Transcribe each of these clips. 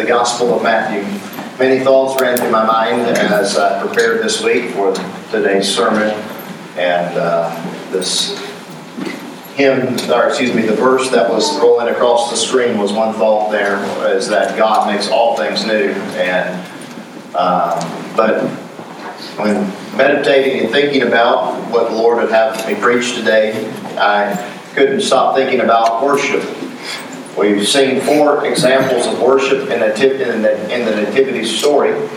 the Gospel of Matthew. Many thoughts ran through my mind as I prepared this week for today's sermon. And uh, this hymn, or excuse me, the verse that was rolling across the screen was one thought there, is that God makes all things new. And um, but when meditating and thinking about what the Lord would have me preach today, I couldn't stop thinking about worship. We've seen four examples of worship in the, Nativity story.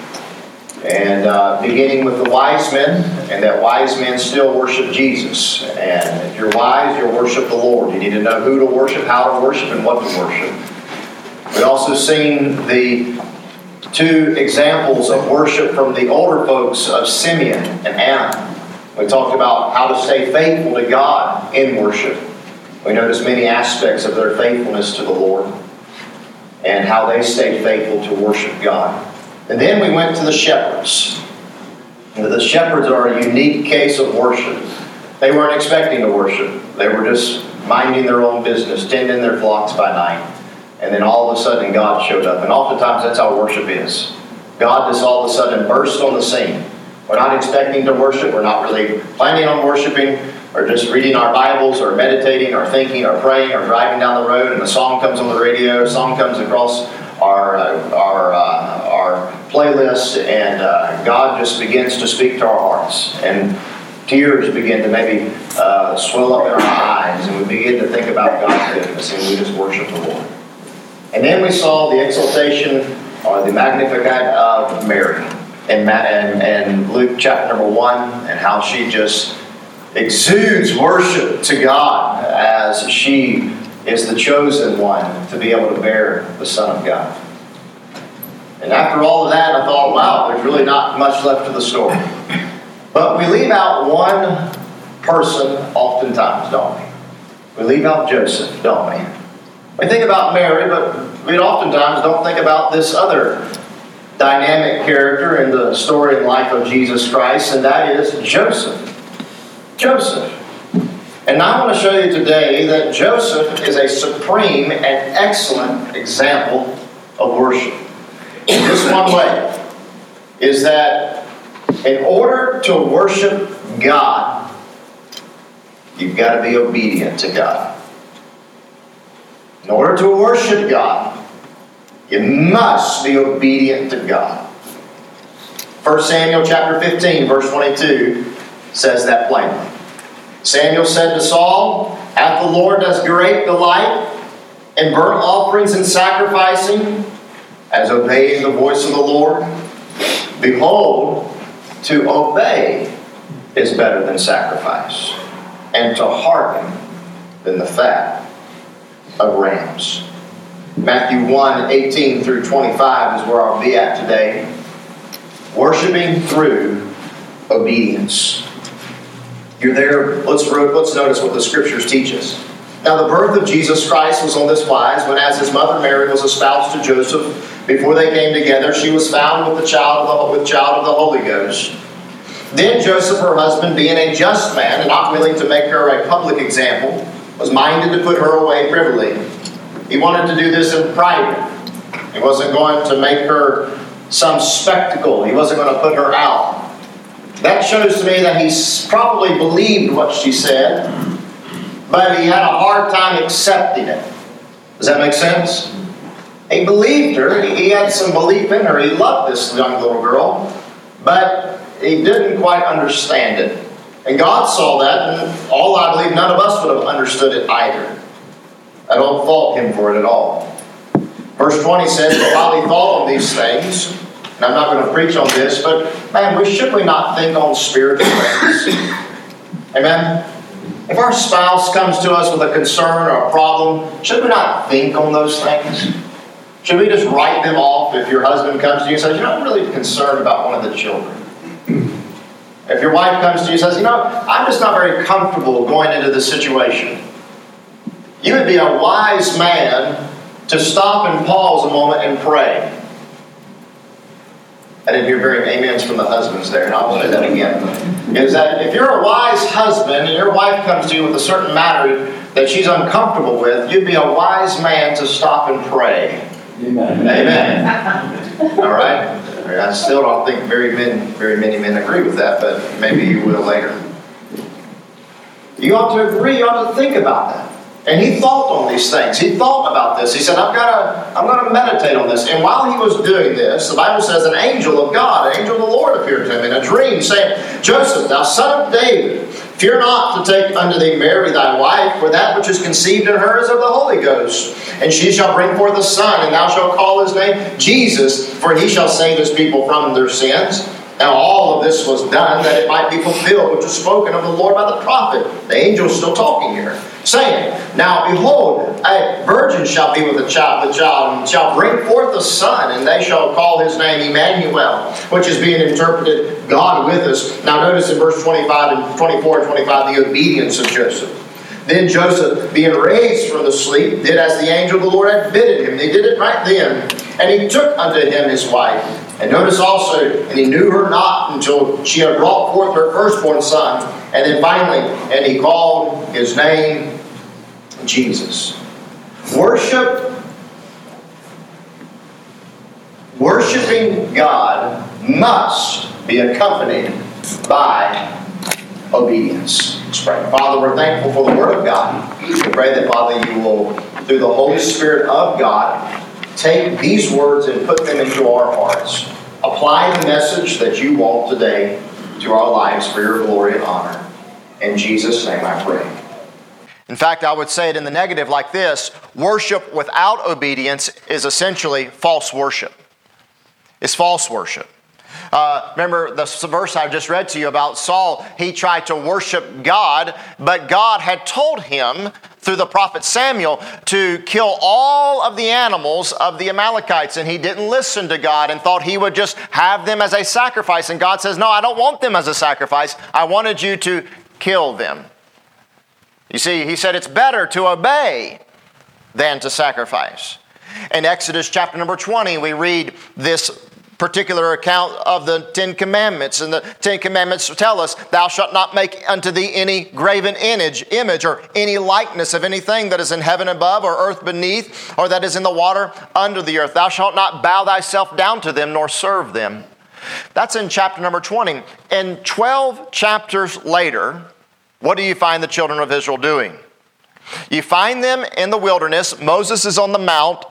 And uh, beginning with the wise men, and that wise men still worship Jesus. And if you're wise, you'll worship the Lord. You need to know who to worship, how to worship, and what to worship. We've also seen the two examples of worship from the older folks of Simeon and Anna. We talked about how to stay faithful to God in worship. We noticed many aspects of their faithfulness to the Lord and how they stayed faithful to worship God. And then we went to the shepherds. The shepherds are a unique case of worship. They weren't expecting to worship, they were just minding their own business, tending their flocks by night. And then all of a sudden, God showed up. And oftentimes, that's how worship is. God just all of a sudden burst on the scene. We're not expecting to worship, we're not really planning on worshiping or just reading our Bibles or meditating or thinking or praying or driving down the road and a song comes on the radio, a song comes across our, uh, our, uh, our playlist, and uh, God just begins to speak to our hearts. And tears begin to maybe uh, swell up in our eyes, and we begin to think about God's goodness, and we just worship the Lord. And then we saw the exaltation or the Magnificat of Mary in, and, and Luke chapter number 1, and how she just exudes worship to God as she is the chosen one to be able to bear the Son of God. And after all of that, I thought, wow, there's really not much left to the story. But we leave out one person oftentimes, don't we? We leave out Joseph, don't we? We think about Mary, but we oftentimes don't think about this other dynamic character in the story and life of Jesus Christ, and that is Joseph. Joseph. And I want to show you today that Joseph is a supreme and excellent example of worship. In this one way is that in order to worship God, you've got to be obedient to God. In order to worship God, you must be obedient to God. 1 Samuel chapter 15, verse 22 says that plainly. Samuel said to Saul, Hath the Lord as great delight in burnt offerings and sacrificing as obeying the voice of the Lord? Behold, to obey is better than sacrifice, and to hearken than the fat of rams. Matthew 1 18 through 25 is where I'll be at today. Worshiping through obedience. You're there. Let's, let's notice what the scriptures teach us. Now, the birth of Jesus Christ was on this wise when, as his mother Mary was espoused to Joseph, before they came together, she was found with the child of the, with child of the Holy Ghost. Then Joseph, her husband, being a just man and not willing to make her a public example, was minded to put her away privily. He wanted to do this in private. He wasn't going to make her some spectacle. He wasn't going to put her out. That shows to me that he probably believed what she said, but he had a hard time accepting it. Does that make sense? He believed her. He had some belief in her. He loved this young little girl, but he didn't quite understand it. And God saw that, and all I believe none of us would have understood it either. I don't fault him for it at all. Verse 20 says, But while he thought on these things, and I'm not going to preach on this, but man, we should we not think on spiritual things? Amen. If our spouse comes to us with a concern or a problem, should we not think on those things? Should we just write them off if your husband comes to you and says, You know, I'm really concerned about one of the children? If your wife comes to you and says, You know, I'm just not very comfortable going into this situation. You would be a wise man to stop and pause a moment and pray. I didn't hear very amens from the husbands there, and I'll say that again. Is that if you're a wise husband and your wife comes to you with a certain matter that she's uncomfortable with, you'd be a wise man to stop and pray. Amen. Amen. All right. I still don't think very many, very many men agree with that, but maybe you will later. You ought to agree. You ought to think about that. And he thought on these things. He thought about this. He said, I've got to, I'm going to meditate on this. And while he was doing this, the Bible says an angel of God, an angel of the Lord appeared to him in a dream, saying, Joseph, thou son of David, fear not to take unto thee Mary thy wife, for that which is conceived in her is of the Holy Ghost. And she shall bring forth a son, and thou shalt call his name Jesus, for he shall save his people from their sins. And all of this was done that it might be fulfilled, which was spoken of the Lord by the prophet. The angel is still talking here, saying, Now behold, a virgin shall be with a child, the child, and shall bring forth a son, and they shall call his name Emmanuel, which is being interpreted God with us. Now notice in verse 25 and 24 and 25 the obedience of Joseph. Then Joseph, being raised from the sleep, did as the angel of the Lord had bidden him. They did it right then. And he took unto him his wife. And notice also, and he knew her not until she had brought forth her firstborn son. And then finally, and he called his name Jesus. Worship, worshiping God must be accompanied by obedience. Let's pray. Father, we're thankful for the Word of God. We pray that, Father, you will, through the Holy Spirit of God, take these words and put them into our hearts. Apply the message that you want today to our lives for your glory and honor. In Jesus' name I pray. In fact, I would say it in the negative like this worship without obedience is essentially false worship. It's false worship. Uh, remember the verse I just read to you about Saul? He tried to worship God, but God had told him through the prophet Samuel to kill all of the animals of the Amalekites, and he didn't listen to God and thought he would just have them as a sacrifice. And God says, No, I don't want them as a sacrifice. I wanted you to kill them. You see, he said it's better to obey than to sacrifice. In Exodus chapter number 20, we read this particular account of the Ten Commandments. And the Ten Commandments tell us, Thou shalt not make unto thee any graven image, image or any likeness of anything that is in heaven above or earth beneath or that is in the water under the earth. Thou shalt not bow thyself down to them nor serve them. That's in chapter number 20. And 12 chapters later, what do you find the children of Israel doing? You find them in the wilderness. Moses is on the mount.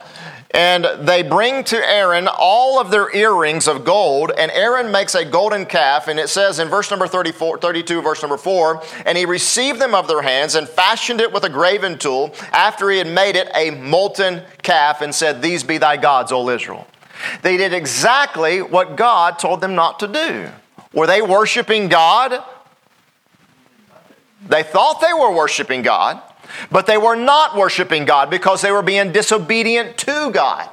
And they bring to Aaron all of their earrings of gold, and Aaron makes a golden calf. And it says in verse number 34, 32, verse number 4, and he received them of their hands and fashioned it with a graven tool after he had made it a molten calf and said, These be thy gods, O Israel. They did exactly what God told them not to do. Were they worshiping God? They thought they were worshiping God. But they were not worshiping God because they were being disobedient to God.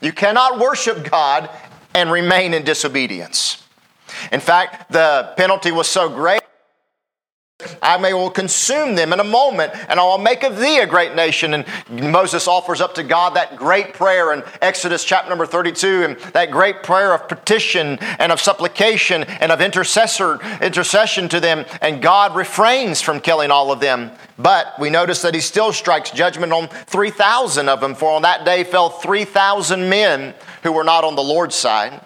You cannot worship God and remain in disobedience. In fact, the penalty was so great. I may will consume them in a moment, and I will make of thee a great nation. And Moses offers up to God that great prayer in Exodus chapter number 32, and that great prayer of petition and of supplication and of intercessor, intercession to them. And God refrains from killing all of them. But we notice that he still strikes judgment on 3,000 of them, for on that day fell 3,000 men who were not on the Lord's side.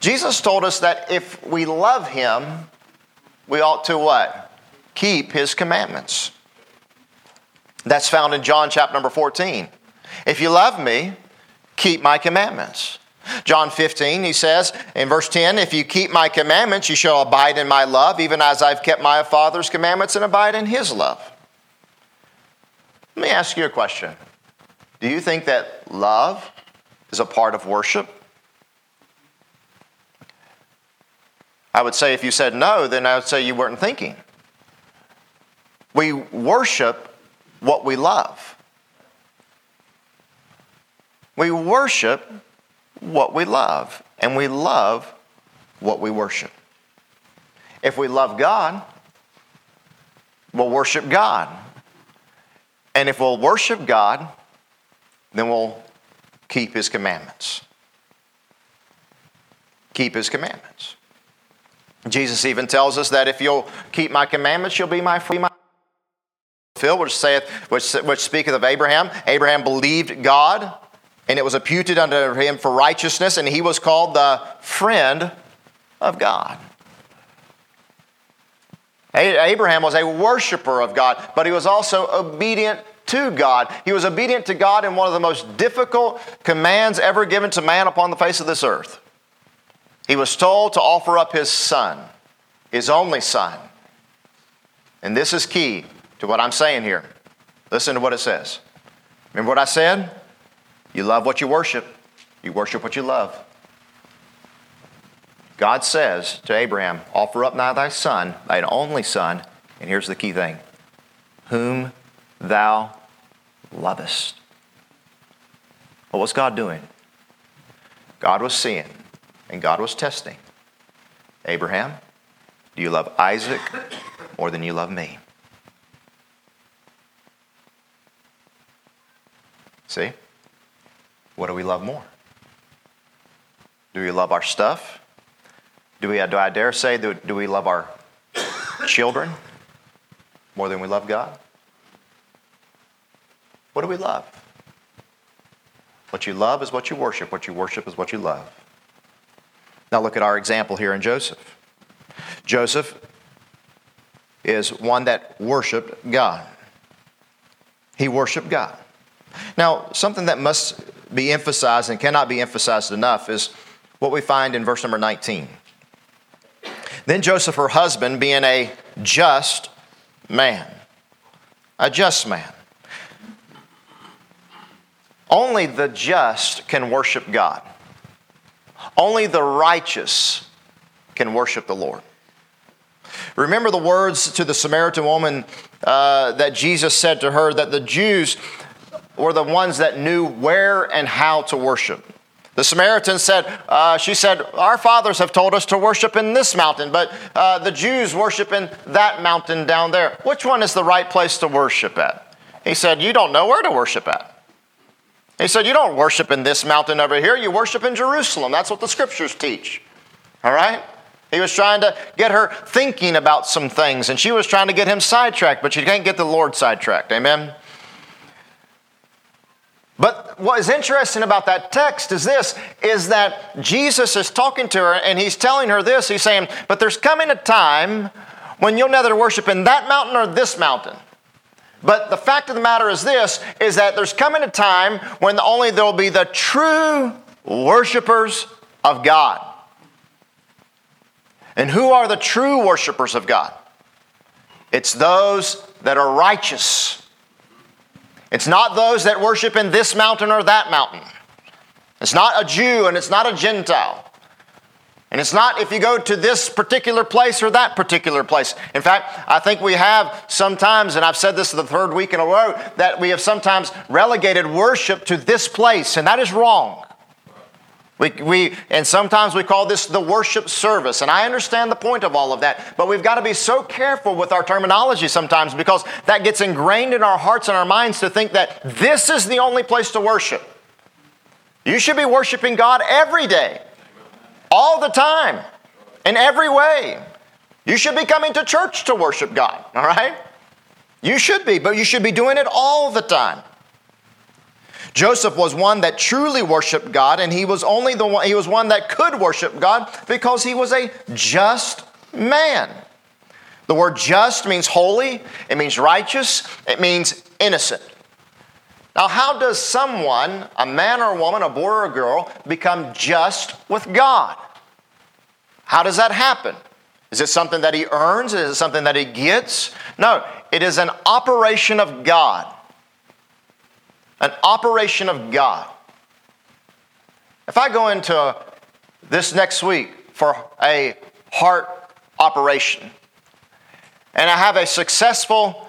Jesus told us that if we love him, we ought to what? Keep his commandments. That's found in John chapter number 14. If you love me, keep my commandments. John 15, he says in verse 10, If you keep my commandments, you shall abide in my love, even as I've kept my Father's commandments and abide in his love. Let me ask you a question. Do you think that love is a part of worship? I would say if you said no, then I would say you weren't thinking. We worship what we love. We worship what we love, and we love what we worship. If we love God, we'll worship God. And if we'll worship God, then we'll keep His commandments. Keep His commandments. Jesus even tells us that if you'll keep my commandments, you'll be my free fulfilled, which saith, which, which speaketh of Abraham. Abraham believed God, and it was imputed unto him for righteousness, and he was called the friend of God. Abraham was a worshiper of God, but he was also obedient to God. He was obedient to God in one of the most difficult commands ever given to man upon the face of this earth. He was told to offer up his son, his only son. And this is key to what I'm saying here. Listen to what it says. Remember what I said? You love what you worship, you worship what you love. God says to Abraham, Offer up now thy son, thine only son, and here's the key thing whom thou lovest. What was God doing? God was seeing and God was testing. Abraham, do you love Isaac more than you love me? See? What do we love more? Do we love our stuff? Do, we, do I dare say, do, do we love our children more than we love God? What do we love? What you love is what you worship. What you worship is what you love. Now look at our example here in Joseph. Joseph is one that worshiped God. He worshiped God. Now, something that must be emphasized and cannot be emphasized enough is what we find in verse number 19. Then Joseph, her husband, being a just man, a just man. Only the just can worship God. Only the righteous can worship the Lord. Remember the words to the Samaritan woman uh, that Jesus said to her that the Jews were the ones that knew where and how to worship. The Samaritan said, uh, she said, Our fathers have told us to worship in this mountain, but uh, the Jews worship in that mountain down there. Which one is the right place to worship at? He said, You don't know where to worship at. He said, You don't worship in this mountain over here, you worship in Jerusalem. That's what the scriptures teach. All right? He was trying to get her thinking about some things, and she was trying to get him sidetracked, but you can't get the Lord sidetracked. Amen? But what is interesting about that text is this is that Jesus is talking to her and he's telling her this. He's saying, But there's coming a time when you'll neither worship in that mountain or this mountain. But the fact of the matter is this is that there's coming a time when only there will be the true worshipers of God. And who are the true worshipers of God? It's those that are righteous. It's not those that worship in this mountain or that mountain. It's not a Jew and it's not a Gentile. And it's not if you go to this particular place or that particular place. In fact, I think we have sometimes, and I've said this the third week in a row, that we have sometimes relegated worship to this place, and that is wrong. We, we, and sometimes we call this the worship service. And I understand the point of all of that. But we've got to be so careful with our terminology sometimes because that gets ingrained in our hearts and our minds to think that this is the only place to worship. You should be worshiping God every day all the time, in every way. You should be coming to church to worship God, all right? You should be, but you should be doing it all the time. Joseph was one that truly worshiped God, and he was only the one, he was one that could worship God because he was a just man. The word just means holy, it means righteous, it means innocent. Now, how does someone, a man or a woman, a boy or a girl, become just with God? How does that happen? Is it something that he earns? Is it something that he gets? No, it is an operation of God. An operation of God. If I go into this next week for a heart operation and I have a successful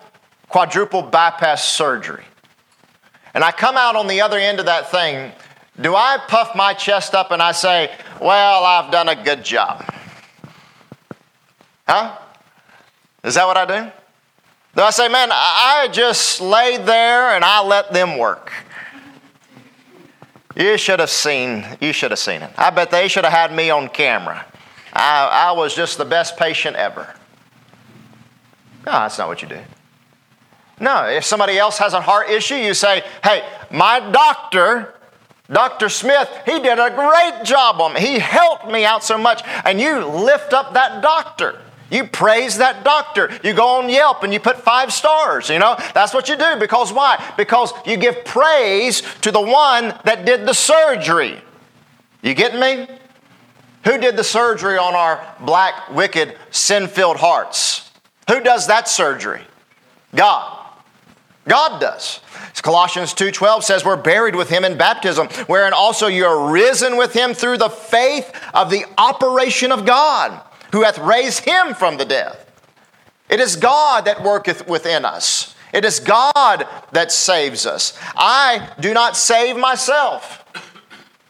quadruple bypass surgery, and I come out on the other end of that thing, do I puff my chest up and I say, Well, I've done a good job? Huh? Is that what I do? Do I say, Man, I just laid there and I let them work? You should have seen, you should have seen it. I bet they should have had me on camera. I, I was just the best patient ever. No, that's not what you do. No, if somebody else has a heart issue, you say, hey, my doctor, Dr. Smith, he did a great job on me. He helped me out so much. And you lift up that doctor. You praise that doctor. You go on Yelp and you put five stars. You know, that's what you do. Because why? Because you give praise to the one that did the surgery. You getting me? Who did the surgery on our black, wicked, sin filled hearts? Who does that surgery? God. God does. Colossians 2:12 says we're buried with him in baptism, wherein also you are risen with him through the faith of the operation of God, who hath raised him from the dead. It is God that worketh within us. It is God that saves us. I do not save myself.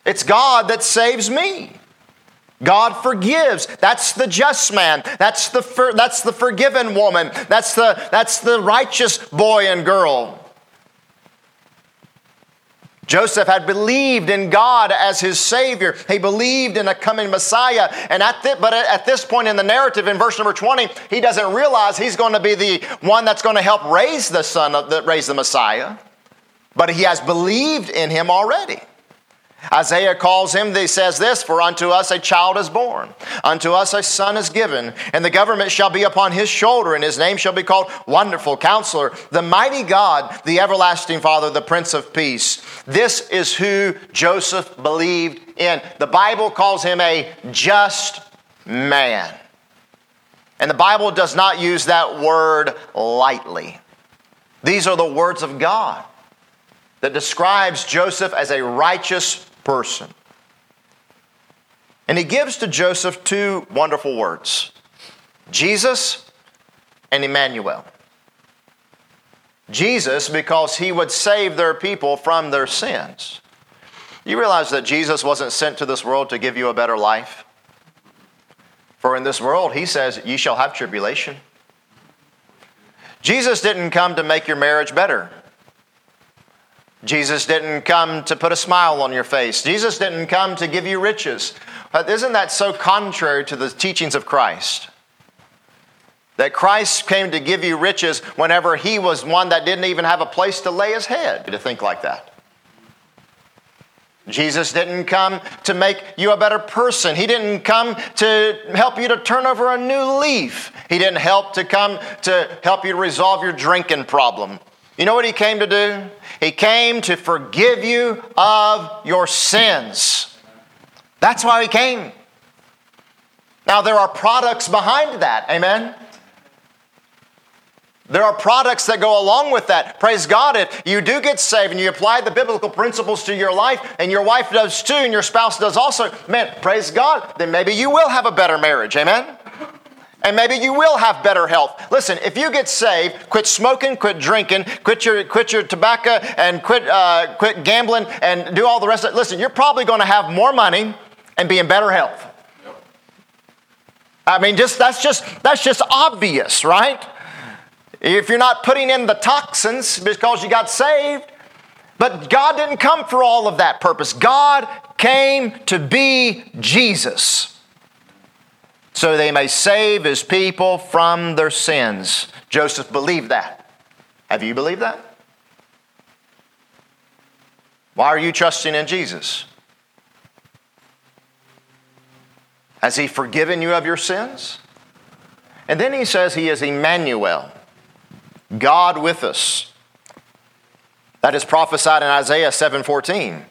It's God that saves me. God forgives. That's the just man. That's the, for, that's the forgiven woman. That's the, that's the righteous boy and girl. Joseph had believed in God as his Savior. He believed in a coming Messiah. And at the, but at this point in the narrative, in verse number 20, he doesn't realize he's going to be the one that's going to help raise the son, of the, raise the Messiah. But he has believed in him already. Isaiah calls him, he says this, For unto us a child is born, unto us a son is given, and the government shall be upon his shoulder, and his name shall be called Wonderful Counselor, the Mighty God, the Everlasting Father, the Prince of Peace. This is who Joseph believed in. The Bible calls him a just man. And the Bible does not use that word lightly. These are the words of God that describes Joseph as a righteous person. And he gives to Joseph two wonderful words Jesus and Emmanuel. Jesus, because he would save their people from their sins. You realize that Jesus wasn't sent to this world to give you a better life? For in this world, he says, Ye shall have tribulation. Jesus didn't come to make your marriage better. Jesus didn't come to put a smile on your face. Jesus didn't come to give you riches. But isn't that so contrary to the teachings of Christ? That Christ came to give you riches whenever he was one that didn't even have a place to lay his head, to think like that. Jesus didn't come to make you a better person. He didn't come to help you to turn over a new leaf. He didn't help to come to help you resolve your drinking problem. You know what he came to do? He came to forgive you of your sins. That's why he came. Now, there are products behind that. Amen? There are products that go along with that. Praise God, if you do get saved and you apply the biblical principles to your life, and your wife does too, and your spouse does also, man, praise God, then maybe you will have a better marriage. Amen? And maybe you will have better health. Listen, if you get saved, quit smoking, quit drinking, quit your, quit your tobacco, and quit, uh, quit gambling, and do all the rest of it. Listen, you're probably going to have more money and be in better health. I mean, just that's just that's just obvious, right? If you're not putting in the toxins because you got saved, but God didn't come for all of that purpose. God came to be Jesus so they may save his people from their sins. Joseph believed that. Have you believed that? Why are you trusting in Jesus? Has he forgiven you of your sins? And then he says he is Emmanuel, God with us. That is prophesied in Isaiah 7:14.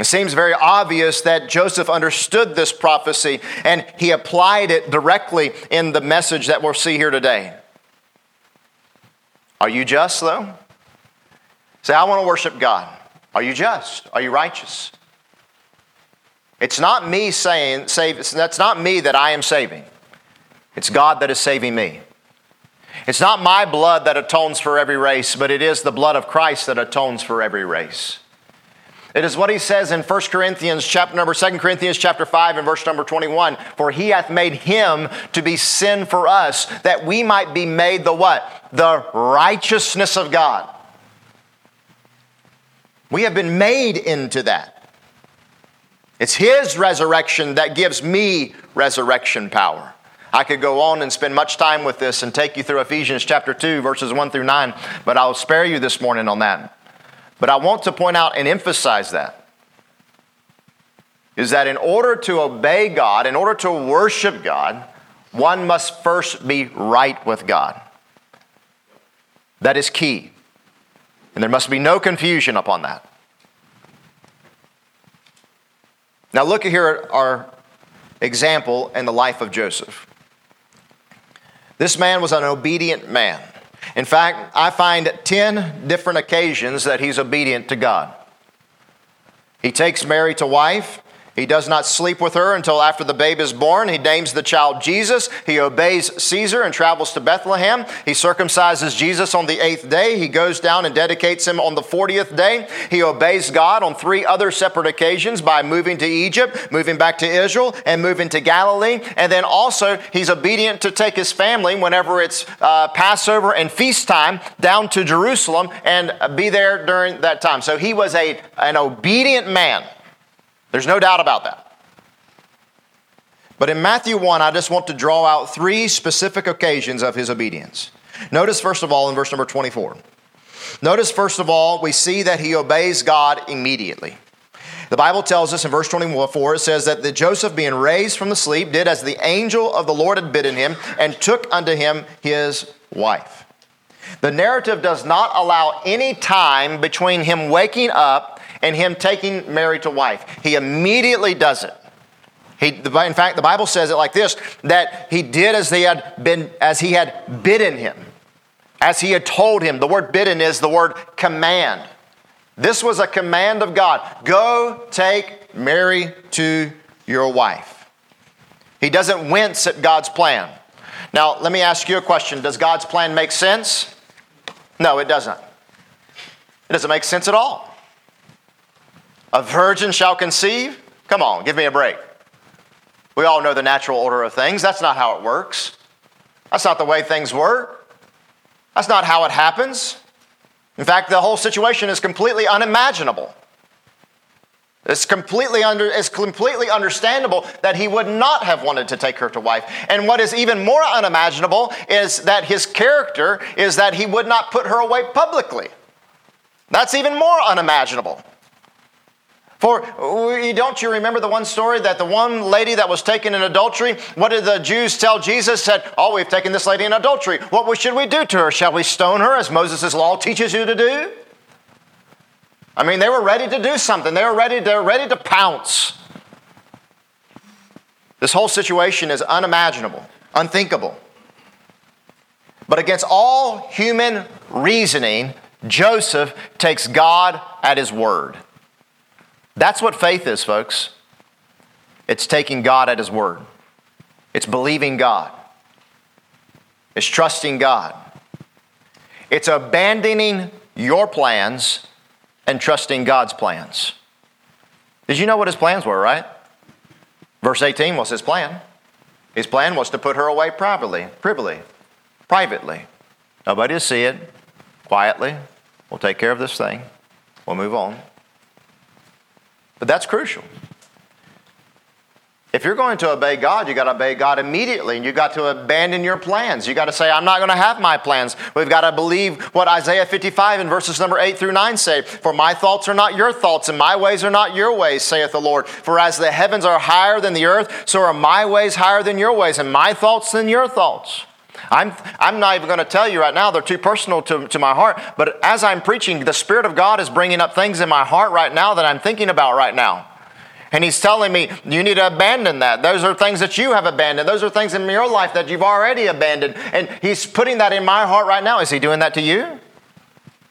It seems very obvious that Joseph understood this prophecy and he applied it directly in the message that we'll see here today. Are you just, though? Say, I want to worship God. Are you just? Are you righteous? It's not me saying, save, that's not me that I am saving. It's God that is saving me. It's not my blood that atones for every race, but it is the blood of Christ that atones for every race. It is what he says in 1 Corinthians chapter number 2 Corinthians chapter 5 and verse number 21. For he hath made him to be sin for us, that we might be made the what? The righteousness of God. We have been made into that. It's his resurrection that gives me resurrection power. I could go on and spend much time with this and take you through Ephesians chapter 2, verses 1 through 9, but I'll spare you this morning on that. But I want to point out and emphasize that is that in order to obey God, in order to worship God, one must first be right with God. That is key. And there must be no confusion upon that. Now, look here at our example in the life of Joseph. This man was an obedient man. In fact, I find 10 different occasions that he's obedient to God. He takes Mary to wife. He does not sleep with her until after the babe is born. He names the child Jesus. He obeys Caesar and travels to Bethlehem. He circumcises Jesus on the eighth day. He goes down and dedicates him on the 40th day. He obeys God on three other separate occasions by moving to Egypt, moving back to Israel, and moving to Galilee. And then also, he's obedient to take his family whenever it's uh, Passover and feast time down to Jerusalem and be there during that time. So he was a, an obedient man. There's no doubt about that. But in Matthew 1, I just want to draw out three specific occasions of his obedience. Notice, first of all, in verse number 24. Notice, first of all, we see that he obeys God immediately. The Bible tells us in verse 24, it says that the Joseph, being raised from the sleep, did as the angel of the Lord had bidden him, and took unto him his wife. The narrative does not allow any time between him waking up and him taking Mary to wife. He immediately does it. He, in fact, the Bible says it like this: that he did as he had been, as he had bidden him, as he had told him. The word bidden is the word command. This was a command of God: go take Mary to your wife. He doesn't wince at God's plan. Now, let me ask you a question: Does God's plan make sense? No, it doesn't. It doesn't make sense at all. A virgin shall conceive? Come on, give me a break. We all know the natural order of things. That's not how it works. That's not the way things work. That's not how it happens. In fact, the whole situation is completely unimaginable. It's completely, under, it's completely understandable that he would not have wanted to take her to wife. And what is even more unimaginable is that his character is that he would not put her away publicly. That's even more unimaginable. For don't you remember the one story that the one lady that was taken in adultery, what did the Jews tell Jesus? Said, Oh, we've taken this lady in adultery. What should we do to her? Shall we stone her as Moses' law teaches you to do? I mean, they were ready to do something. They were ready, they're ready to pounce. This whole situation is unimaginable, unthinkable. But against all human reasoning, Joseph takes God at his word. That's what faith is, folks. It's taking God at His word, it's believing God, it's trusting God, it's abandoning your plans and trusting God's plans. Did you know what His plans were, right? Verse 18 was His plan. His plan was to put her away privately, privily, privately. Nobody to see it, quietly. We'll take care of this thing. We'll move on. But that's crucial. If you're going to obey God, you got to obey God immediately, and you got to abandon your plans. You got to say, "I'm not going to have my plans." We've got to believe what Isaiah 55 in verses number eight through nine say: "For my thoughts are not your thoughts, and my ways are not your ways," saith the Lord. For as the heavens are higher than the earth, so are my ways higher than your ways, and my thoughts than your thoughts. I'm, I'm not even going to tell you right now, they're too personal to, to my heart. But as I'm preaching, the Spirit of God is bringing up things in my heart right now that I'm thinking about right now. And He's telling me, you need to abandon that. Those are things that you have abandoned. Those are things in your life that you've already abandoned. And He's putting that in my heart right now. Is He doing that to you? Is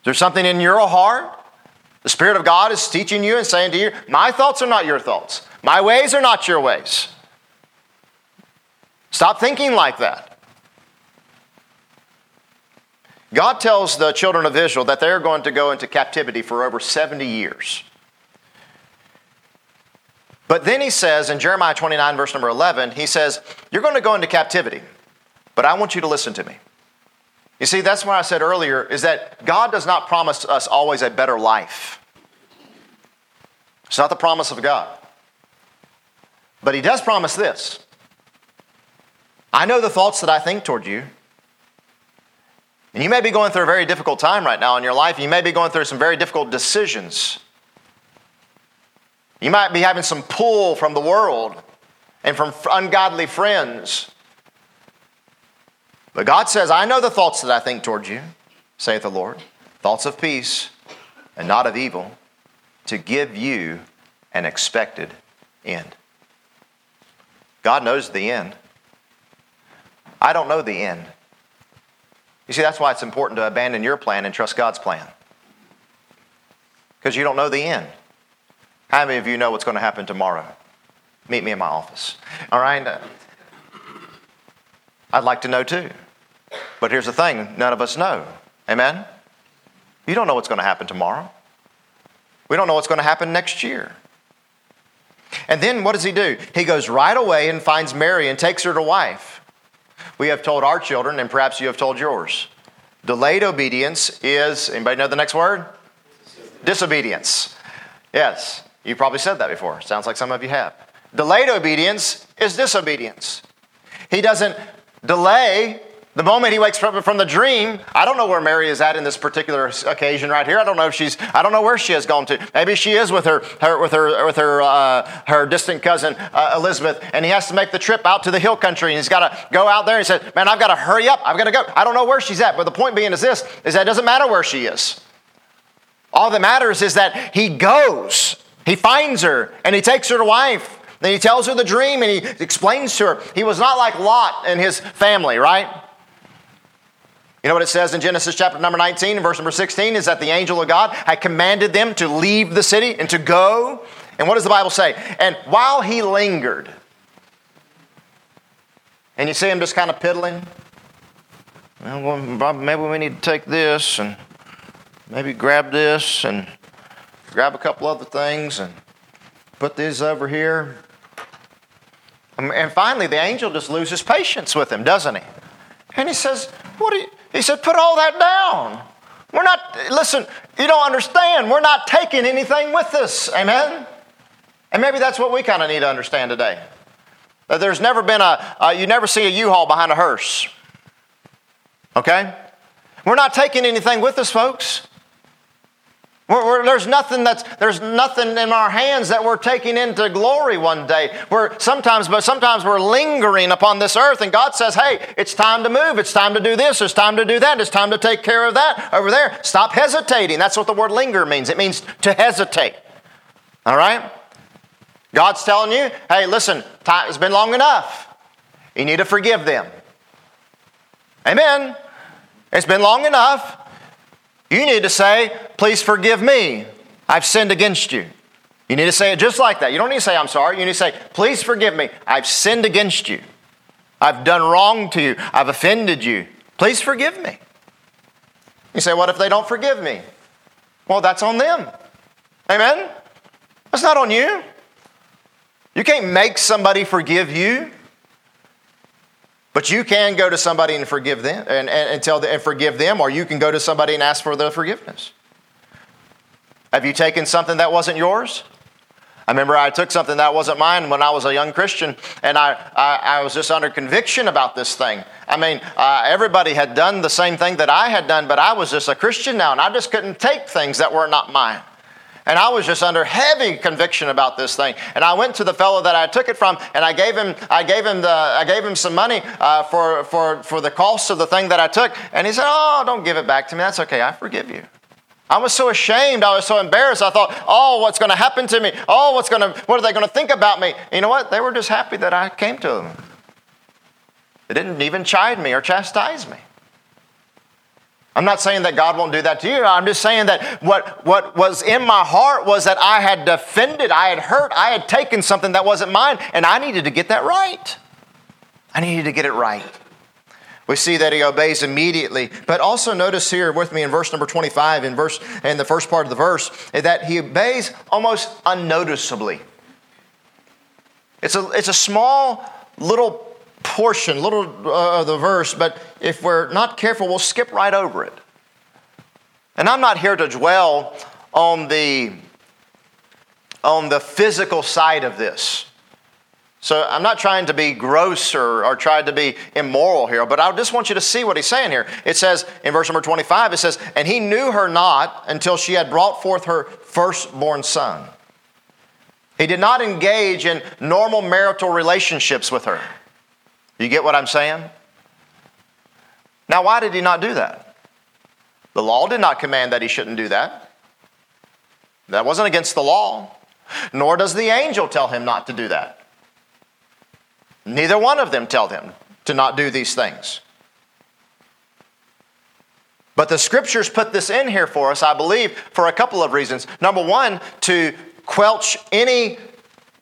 there something in your heart? The Spirit of God is teaching you and saying to you, My thoughts are not your thoughts, my ways are not your ways. Stop thinking like that. God tells the children of Israel that they're going to go into captivity for over 70 years. But then he says in Jeremiah 29, verse number 11, he says, You're going to go into captivity, but I want you to listen to me. You see, that's what I said earlier is that God does not promise us always a better life. It's not the promise of God. But he does promise this I know the thoughts that I think toward you. And you may be going through a very difficult time right now in your life. You may be going through some very difficult decisions. You might be having some pull from the world and from ungodly friends. But God says, I know the thoughts that I think toward you, saith the Lord thoughts of peace and not of evil, to give you an expected end. God knows the end. I don't know the end. You see, that's why it's important to abandon your plan and trust God's plan. Because you don't know the end. How many of you know what's going to happen tomorrow? Meet me in my office. All right? I'd like to know too. But here's the thing none of us know. Amen? You don't know what's going to happen tomorrow. We don't know what's going to happen next year. And then what does he do? He goes right away and finds Mary and takes her to wife. We have told our children, and perhaps you have told yours. Delayed obedience is, anybody know the next word? Disobedience. Yes, you probably said that before. Sounds like some of you have. Delayed obedience is disobedience. He doesn't delay the moment he wakes from, from the dream, I don't know where Mary is at in this particular occasion right here. I don't know if she's, I don't know where she has gone to. Maybe she is with her, her with her, with her, uh, her distant cousin uh, Elizabeth, and he has to make the trip out to the hill country, and he's got to go out there. And he said, "Man, I've got to hurry up. I've got to go." I don't know where she's at, but the point being is this: is that it doesn't matter where she is. All that matters is that he goes, he finds her, and he takes her to wife. Then he tells her the dream, and he explains to her. He was not like Lot and his family, right? You know what it says in Genesis chapter number 19 verse number 16 is that the angel of God had commanded them to leave the city and to go. And what does the Bible say? And while he lingered, and you see him just kind of piddling, well, maybe we need to take this and maybe grab this and grab a couple other things and put these over here. Um, and finally, the angel just loses patience with him, doesn't he? And he says, What are you? He said, Put all that down. We're not, listen, you don't understand. We're not taking anything with us. Amen? And maybe that's what we kind of need to understand today. That there's never been a, you never see a U Haul behind a hearse. Okay? We're not taking anything with us, folks. We're, we're, there's nothing that's there's nothing in our hands that we're taking into glory one day. We're sometimes, but sometimes we're lingering upon this earth, and God says, "Hey, it's time to move. It's time to do this. It's time to do that. It's time to take care of that over there. Stop hesitating." That's what the word "linger" means. It means to hesitate. All right. God's telling you, "Hey, listen, time has been long enough. You need to forgive them." Amen. It's been long enough. You need to say, Please forgive me. I've sinned against you. You need to say it just like that. You don't need to say, I'm sorry. You need to say, Please forgive me. I've sinned against you. I've done wrong to you. I've offended you. Please forgive me. You say, What if they don't forgive me? Well, that's on them. Amen? That's not on you. You can't make somebody forgive you. But you can go to somebody and forgive them and, and, and tell them, and forgive them, or you can go to somebody and ask for their forgiveness. Have you taken something that wasn't yours? I remember I took something that wasn't mine when I was a young Christian, and I, I, I was just under conviction about this thing. I mean, uh, everybody had done the same thing that I had done, but I was just a Christian now, and I just couldn't take things that were not mine. And I was just under heavy conviction about this thing. And I went to the fellow that I took it from, and I gave him, I gave him, the, I gave him some money uh, for, for, for the cost of the thing that I took. And he said, Oh, don't give it back to me. That's okay. I forgive you. I was so ashamed. I was so embarrassed. I thought, oh, what's going to happen to me? Oh, what's going to, what are they going to think about me? You know what? They were just happy that I came to them. They didn't even chide me or chastise me. I'm not saying that God won't do that to you. I'm just saying that what, what was in my heart was that I had defended, I had hurt, I had taken something that wasn't mine, and I needed to get that right. I needed to get it right. We see that he obeys immediately. But also notice here with me in verse number 25, in verse in the first part of the verse, that he obeys almost unnoticeably. It's a, it's a small little portion, little uh, of the verse, but if we're not careful, we'll skip right over it. And I'm not here to dwell on the on the physical side of this. So I'm not trying to be gross or, or try to be immoral here, but I just want you to see what he's saying here. It says in verse number 25, it says, And he knew her not until she had brought forth her firstborn son. He did not engage in normal marital relationships with her. You get what I'm saying? Now, why did he not do that? The law did not command that he shouldn't do that. That wasn't against the law. Nor does the angel tell him not to do that. Neither one of them tell him to not do these things. But the scriptures put this in here for us, I believe, for a couple of reasons. Number one, to quelch any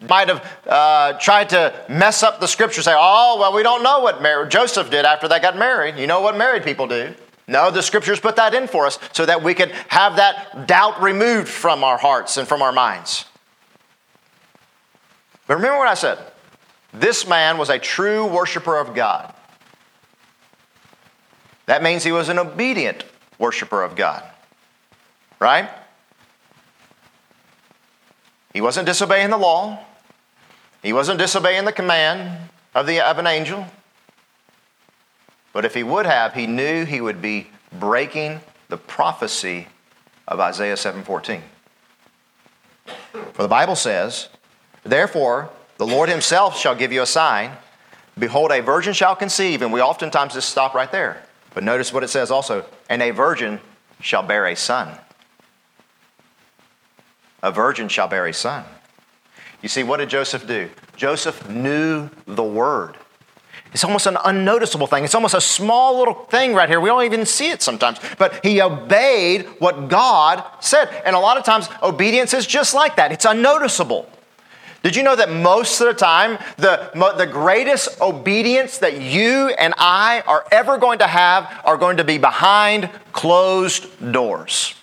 might have uh, tried to mess up the scripture, say, oh, well, we don't know what Mary, Joseph did after they got married. You know what married people do. No, the scriptures put that in for us so that we could have that doubt removed from our hearts and from our minds. But remember what I said this man was a true worshiper of God. That means he was an obedient worshiper of God. Right? He wasn't disobeying the law. He wasn't disobeying the command of, the, of an angel. But if he would have, he knew he would be breaking the prophecy of Isaiah 7:14. For the Bible says, Therefore, the Lord himself shall give you a sign. Behold, a virgin shall conceive, and we oftentimes just stop right there. But notice what it says also, and a virgin shall bear a son. A virgin shall bear a son. You see, what did Joseph do? Joseph knew the word. It's almost an unnoticeable thing. It's almost a small little thing right here. We don't even see it sometimes. But he obeyed what God said. And a lot of times, obedience is just like that it's unnoticeable. Did you know that most of the time, the, the greatest obedience that you and I are ever going to have are going to be behind closed doors?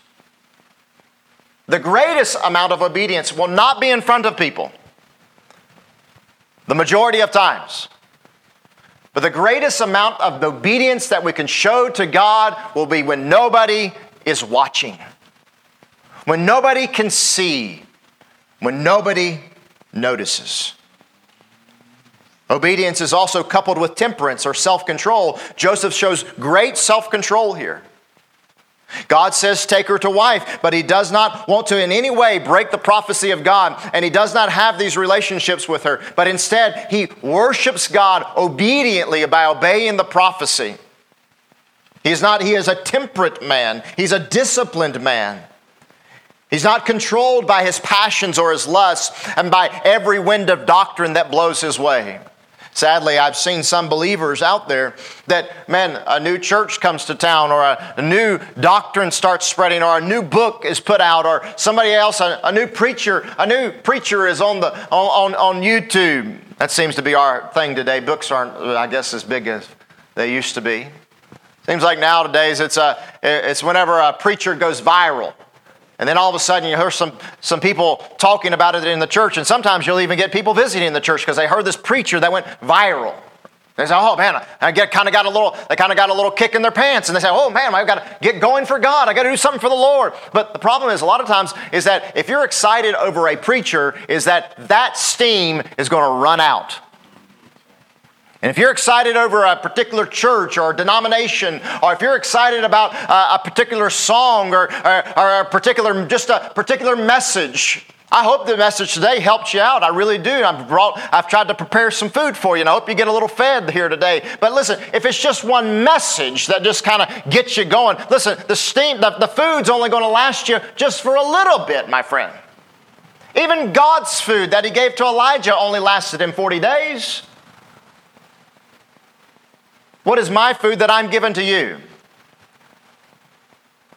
The greatest amount of obedience will not be in front of people, the majority of times. But the greatest amount of obedience that we can show to God will be when nobody is watching, when nobody can see, when nobody notices. Obedience is also coupled with temperance or self control. Joseph shows great self control here. God says, Take her to wife, but he does not want to in any way break the prophecy of God, and he does not have these relationships with her, but instead he worships God obediently by obeying the prophecy. He's not, he is a temperate man, he's a disciplined man. He's not controlled by his passions or his lusts and by every wind of doctrine that blows his way. Sadly, I've seen some believers out there that, man, a new church comes to town, or a, a new doctrine starts spreading, or a new book is put out, or somebody else, a, a new preacher, a new preacher is on, the, on, on, on YouTube. That seems to be our thing today. Books aren't, I guess, as big as they used to be. Seems like nowadays it's, a, it's whenever a preacher goes viral. And then all of a sudden you hear some, some people talking about it in the church, and sometimes you'll even get people visiting the church because they heard this preacher that went viral. They say, "Oh man, I get kind of got a little." They kind of got a little kick in their pants, and they say, "Oh man, I've got to get going for God. I got to do something for the Lord." But the problem is, a lot of times, is that if you're excited over a preacher, is that that steam is going to run out. And if you're excited over a particular church or denomination, or if you're excited about a, a particular song or, or, or, a particular, just a particular message, I hope the message today helped you out. I really do. I've brought, I've tried to prepare some food for you, and I hope you get a little fed here today. But listen, if it's just one message that just kind of gets you going, listen, the steam, the, the food's only going to last you just for a little bit, my friend. Even God's food that He gave to Elijah only lasted him 40 days. What is my food that I'm given to you?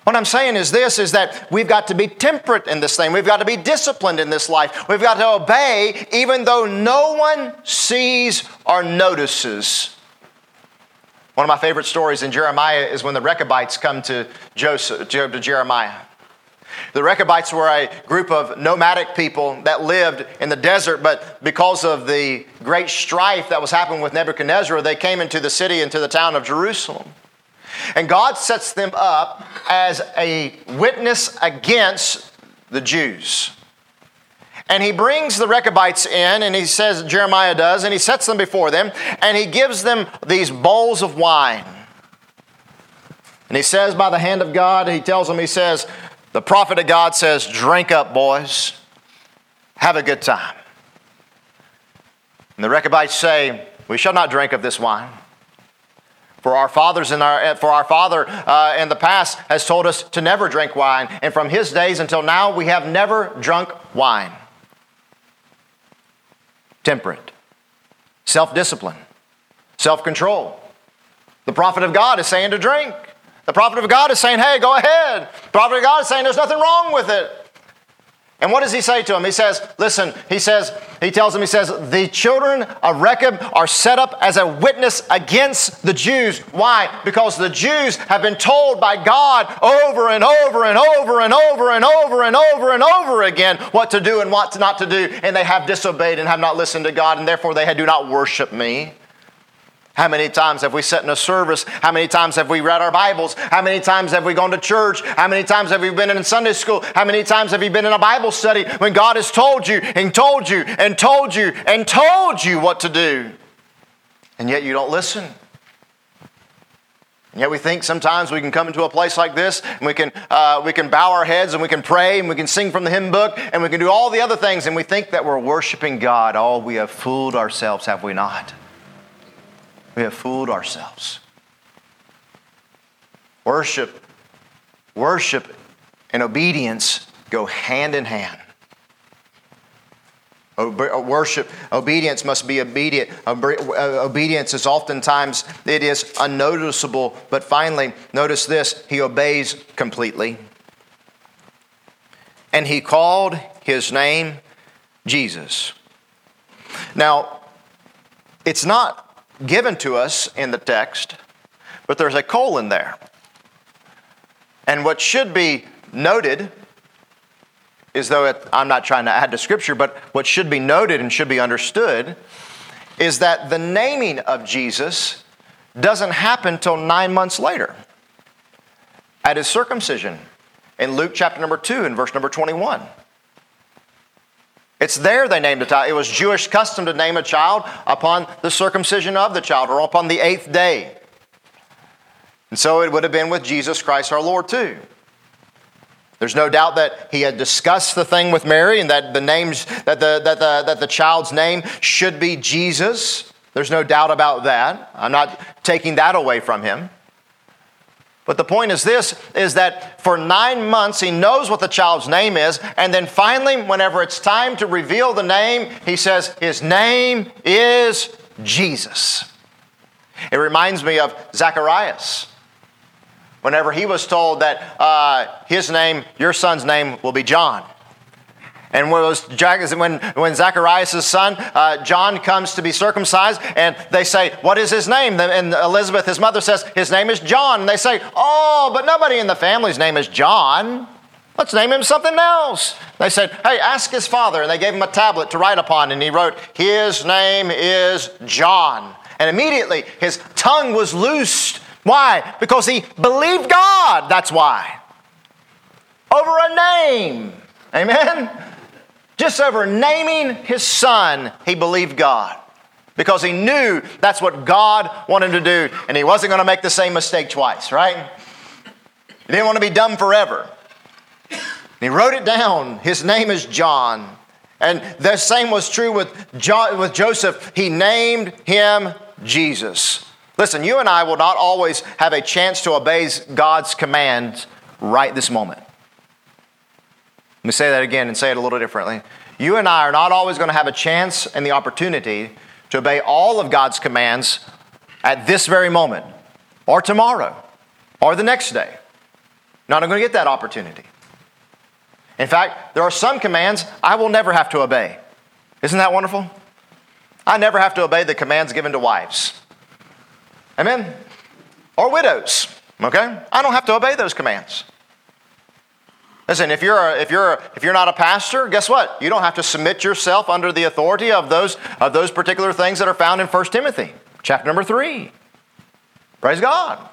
What I'm saying is this is that we've got to be temperate in this thing. We've got to be disciplined in this life. We've got to obey even though no one sees or notices. One of my favorite stories in Jeremiah is when the Rechabites come to Joseph to Jeremiah. The Rechabites were a group of nomadic people that lived in the desert, but because of the great strife that was happening with Nebuchadnezzar, they came into the city, into the town of Jerusalem. And God sets them up as a witness against the Jews. And he brings the Rechabites in, and he says, Jeremiah does, and he sets them before them, and he gives them these bowls of wine. And he says, by the hand of God, he tells them, he says, the prophet of God says, Drink up, boys. Have a good time. And the Rechabites say, We shall not drink of this wine. For our fathers in our, for our father uh, in the past has told us to never drink wine, and from his days until now we have never drunk wine. Temperate, self discipline, self control. The prophet of God is saying to drink. The prophet of God is saying, hey, go ahead. The prophet of God is saying there's nothing wrong with it. And what does he say to him? He says, listen, he says, he tells him, he says, the children of Rechab are set up as a witness against the Jews. Why? Because the Jews have been told by God over and over and over and over and over and over and over again what to do and what not to do. And they have disobeyed and have not listened to God, and therefore they do not worship me. How many times have we sat in a service? How many times have we read our Bibles? How many times have we gone to church? How many times have we been in Sunday school? How many times have you been in a Bible study when God has told you and told you and told you and told you what to do? And yet you don't listen. And yet we think sometimes we can come into a place like this and we can, uh, we can bow our heads and we can pray and we can sing from the hymn book and we can do all the other things and we think that we're worshiping God. Oh, we have fooled ourselves, have we not? We have fooled ourselves. Worship, worship and obedience go hand in hand. Uh, worship, obedience must be obedient. Uh, obedience is oftentimes, it is unnoticeable, but finally, notice this, he obeys completely. And he called his name Jesus. Now, it's not given to us in the text, but there's a colon there. And what should be noted is though it, I'm not trying to add to Scripture, but what should be noted and should be understood is that the naming of Jesus doesn't happen till nine months later at his circumcision in Luke chapter number 2 and verse number 21. It's there they named a child. It was Jewish custom to name a child upon the circumcision of the child or upon the eighth day. And so it would have been with Jesus Christ our Lord too. There's no doubt that he had discussed the thing with Mary and that the names that the, that the, that the child's name should be Jesus. There's no doubt about that. I'm not taking that away from him. But the point is this is that for nine months he knows what the child's name is, and then finally, whenever it's time to reveal the name, he says, His name is Jesus. It reminds me of Zacharias. Whenever he was told that uh, his name, your son's name, will be John. And when, was, when, when Zacharias' son, uh, John, comes to be circumcised, and they say, What is his name? And Elizabeth, his mother, says, His name is John. And they say, Oh, but nobody in the family's name is John. Let's name him something else. They said, Hey, ask his father. And they gave him a tablet to write upon, and he wrote, His name is John. And immediately his tongue was loosed. Why? Because he believed God. That's why. Over a name. Amen? Just over naming his son, he believed God because he knew that's what God wanted him to do, and he wasn't going to make the same mistake twice, right? He didn't want to be dumb forever. he wrote it down. His name is John. And the same was true with, with Joseph. He named him Jesus. Listen, you and I will not always have a chance to obey God's commands right this moment. Let me say that again and say it a little differently. You and I are not always going to have a chance and the opportunity to obey all of God's commands at this very moment, or tomorrow, or the next day. Not going to get that opportunity. In fact, there are some commands I will never have to obey. Isn't that wonderful? I never have to obey the commands given to wives. Amen? Or widows, okay? I don't have to obey those commands. Listen, if you're, a, if, you're a, if you're not a pastor, guess what? You don't have to submit yourself under the authority of those, of those particular things that are found in 1 Timothy, chapter number 3. Praise God. I'm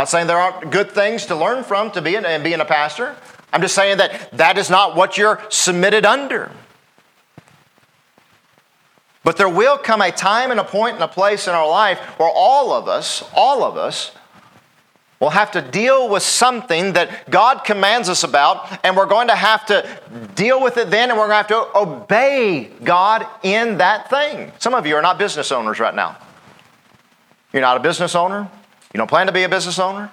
not saying there aren't good things to learn from to be in, and being a pastor. I'm just saying that that is not what you're submitted under. But there will come a time and a point and a place in our life where all of us, all of us, will have to deal with something that God commands us about, and we're going to have to deal with it then, and we're going to have to obey God in that thing. Some of you are not business owners right now. You're not a business owner. You don't plan to be a business owner.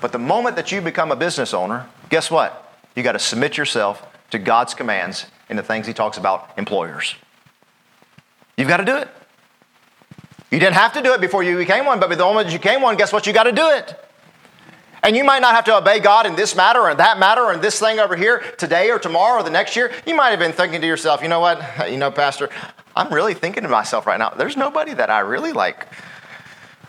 But the moment that you become a business owner, guess what? You got to submit yourself to God's commands in the things He talks about employers. You've got to do it. You didn't have to do it before you became one, but the moment you became one, guess what? You got to do it. And you might not have to obey God in this matter or that matter or in this thing over here today or tomorrow or the next year. You might have been thinking to yourself, you know what? You know, Pastor, I'm really thinking to myself right now, there's nobody that I really like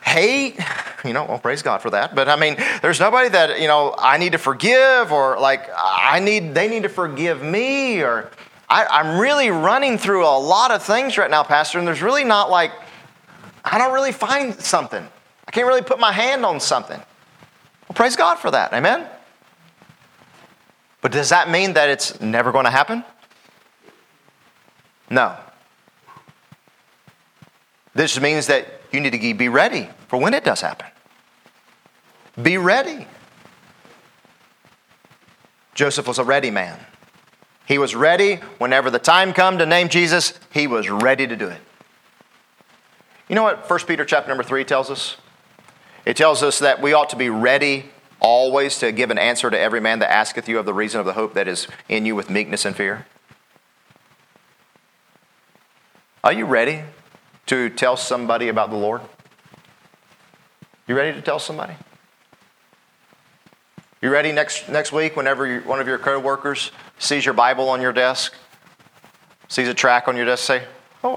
hate, you know, well, praise God for that. But I mean, there's nobody that, you know, I need to forgive or like I need, they need to forgive me or I, am really running through a lot of things right now, Pastor, and there's really not like, I don't really find something. I can't really put my hand on something. Well, praise God for that. Amen? But does that mean that it's never going to happen? No. This means that you need to be ready for when it does happen. Be ready. Joseph was a ready man. He was ready whenever the time come to name Jesus, he was ready to do it. You know what 1 Peter chapter number 3 tells us? It tells us that we ought to be ready always to give an answer to every man that asketh you of the reason of the hope that is in you with meekness and fear. Are you ready to tell somebody about the Lord? You ready to tell somebody? You ready next, next week whenever you, one of your coworkers sees your Bible on your desk, sees a track on your desk, say, Oh,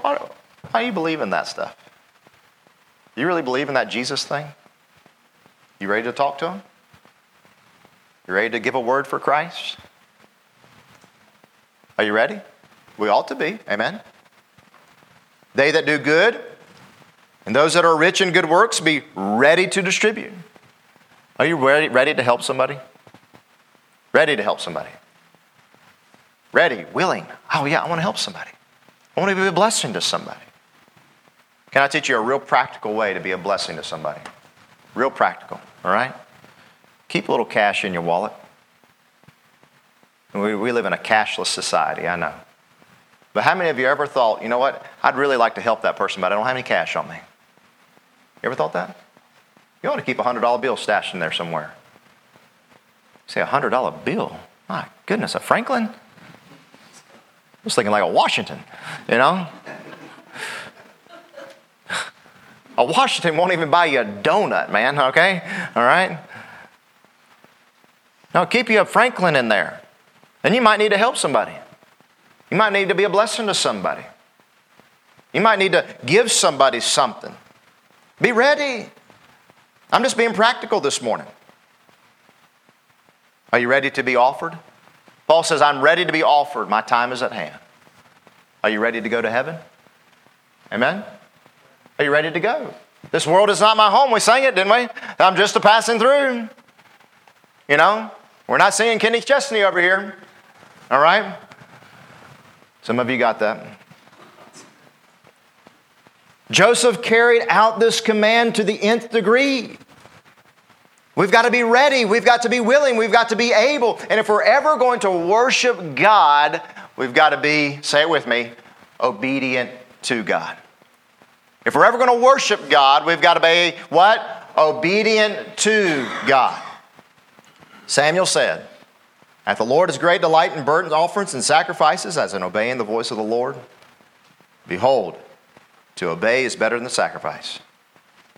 how do you believe in that stuff? You really believe in that Jesus thing? You ready to talk to him? You ready to give a word for Christ? Are you ready? We ought to be. Amen. They that do good and those that are rich in good works be ready to distribute. Are you ready, ready to help somebody? Ready to help somebody. Ready, willing. Oh, yeah, I want to help somebody. I want to be a blessing to somebody. Can I teach you a real practical way to be a blessing to somebody? Real practical, all right? Keep a little cash in your wallet. We, we live in a cashless society, I know. But how many of you ever thought, you know what, I'd really like to help that person, but I don't have any cash on me? You ever thought that? You ought to keep a $100 bill stashed in there somewhere. say, a $100 bill? My goodness, a Franklin? I was thinking like a Washington, you know? A Washington won't even buy you a donut, man, okay? All right? Now keep you a Franklin in there. Then you might need to help somebody. You might need to be a blessing to somebody. You might need to give somebody something. Be ready. I'm just being practical this morning. Are you ready to be offered? Paul says, I'm ready to be offered. My time is at hand. Are you ready to go to heaven? Amen? Are you ready to go? This world is not my home. We sang it, didn't we? I'm just a passing through. You know, we're not singing Kenny Chesney over here. All right? Some of you got that. Joseph carried out this command to the nth degree. We've got to be ready. We've got to be willing. We've got to be able. And if we're ever going to worship God, we've got to be, say it with me, obedient to God. If we're ever going to worship God, we've got to be what? Obedient to God. Samuel said, Hath the Lord is great delight in burnt offerings and sacrifices as in obeying the voice of the Lord? Behold, to obey is better than the sacrifice,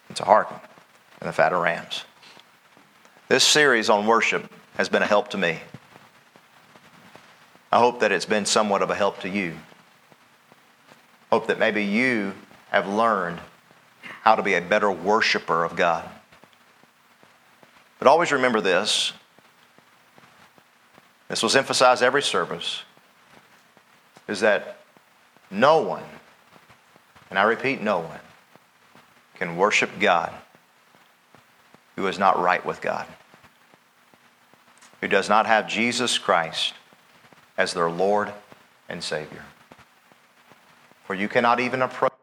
and to hearken than the fat of rams. This series on worship has been a help to me. I hope that it's been somewhat of a help to you. Hope that maybe you have learned how to be a better worshiper of God. But always remember this this was emphasized every service, is that no one, and I repeat, no one, can worship God who is not right with God, who does not have Jesus Christ as their Lord and Savior. For you cannot even approach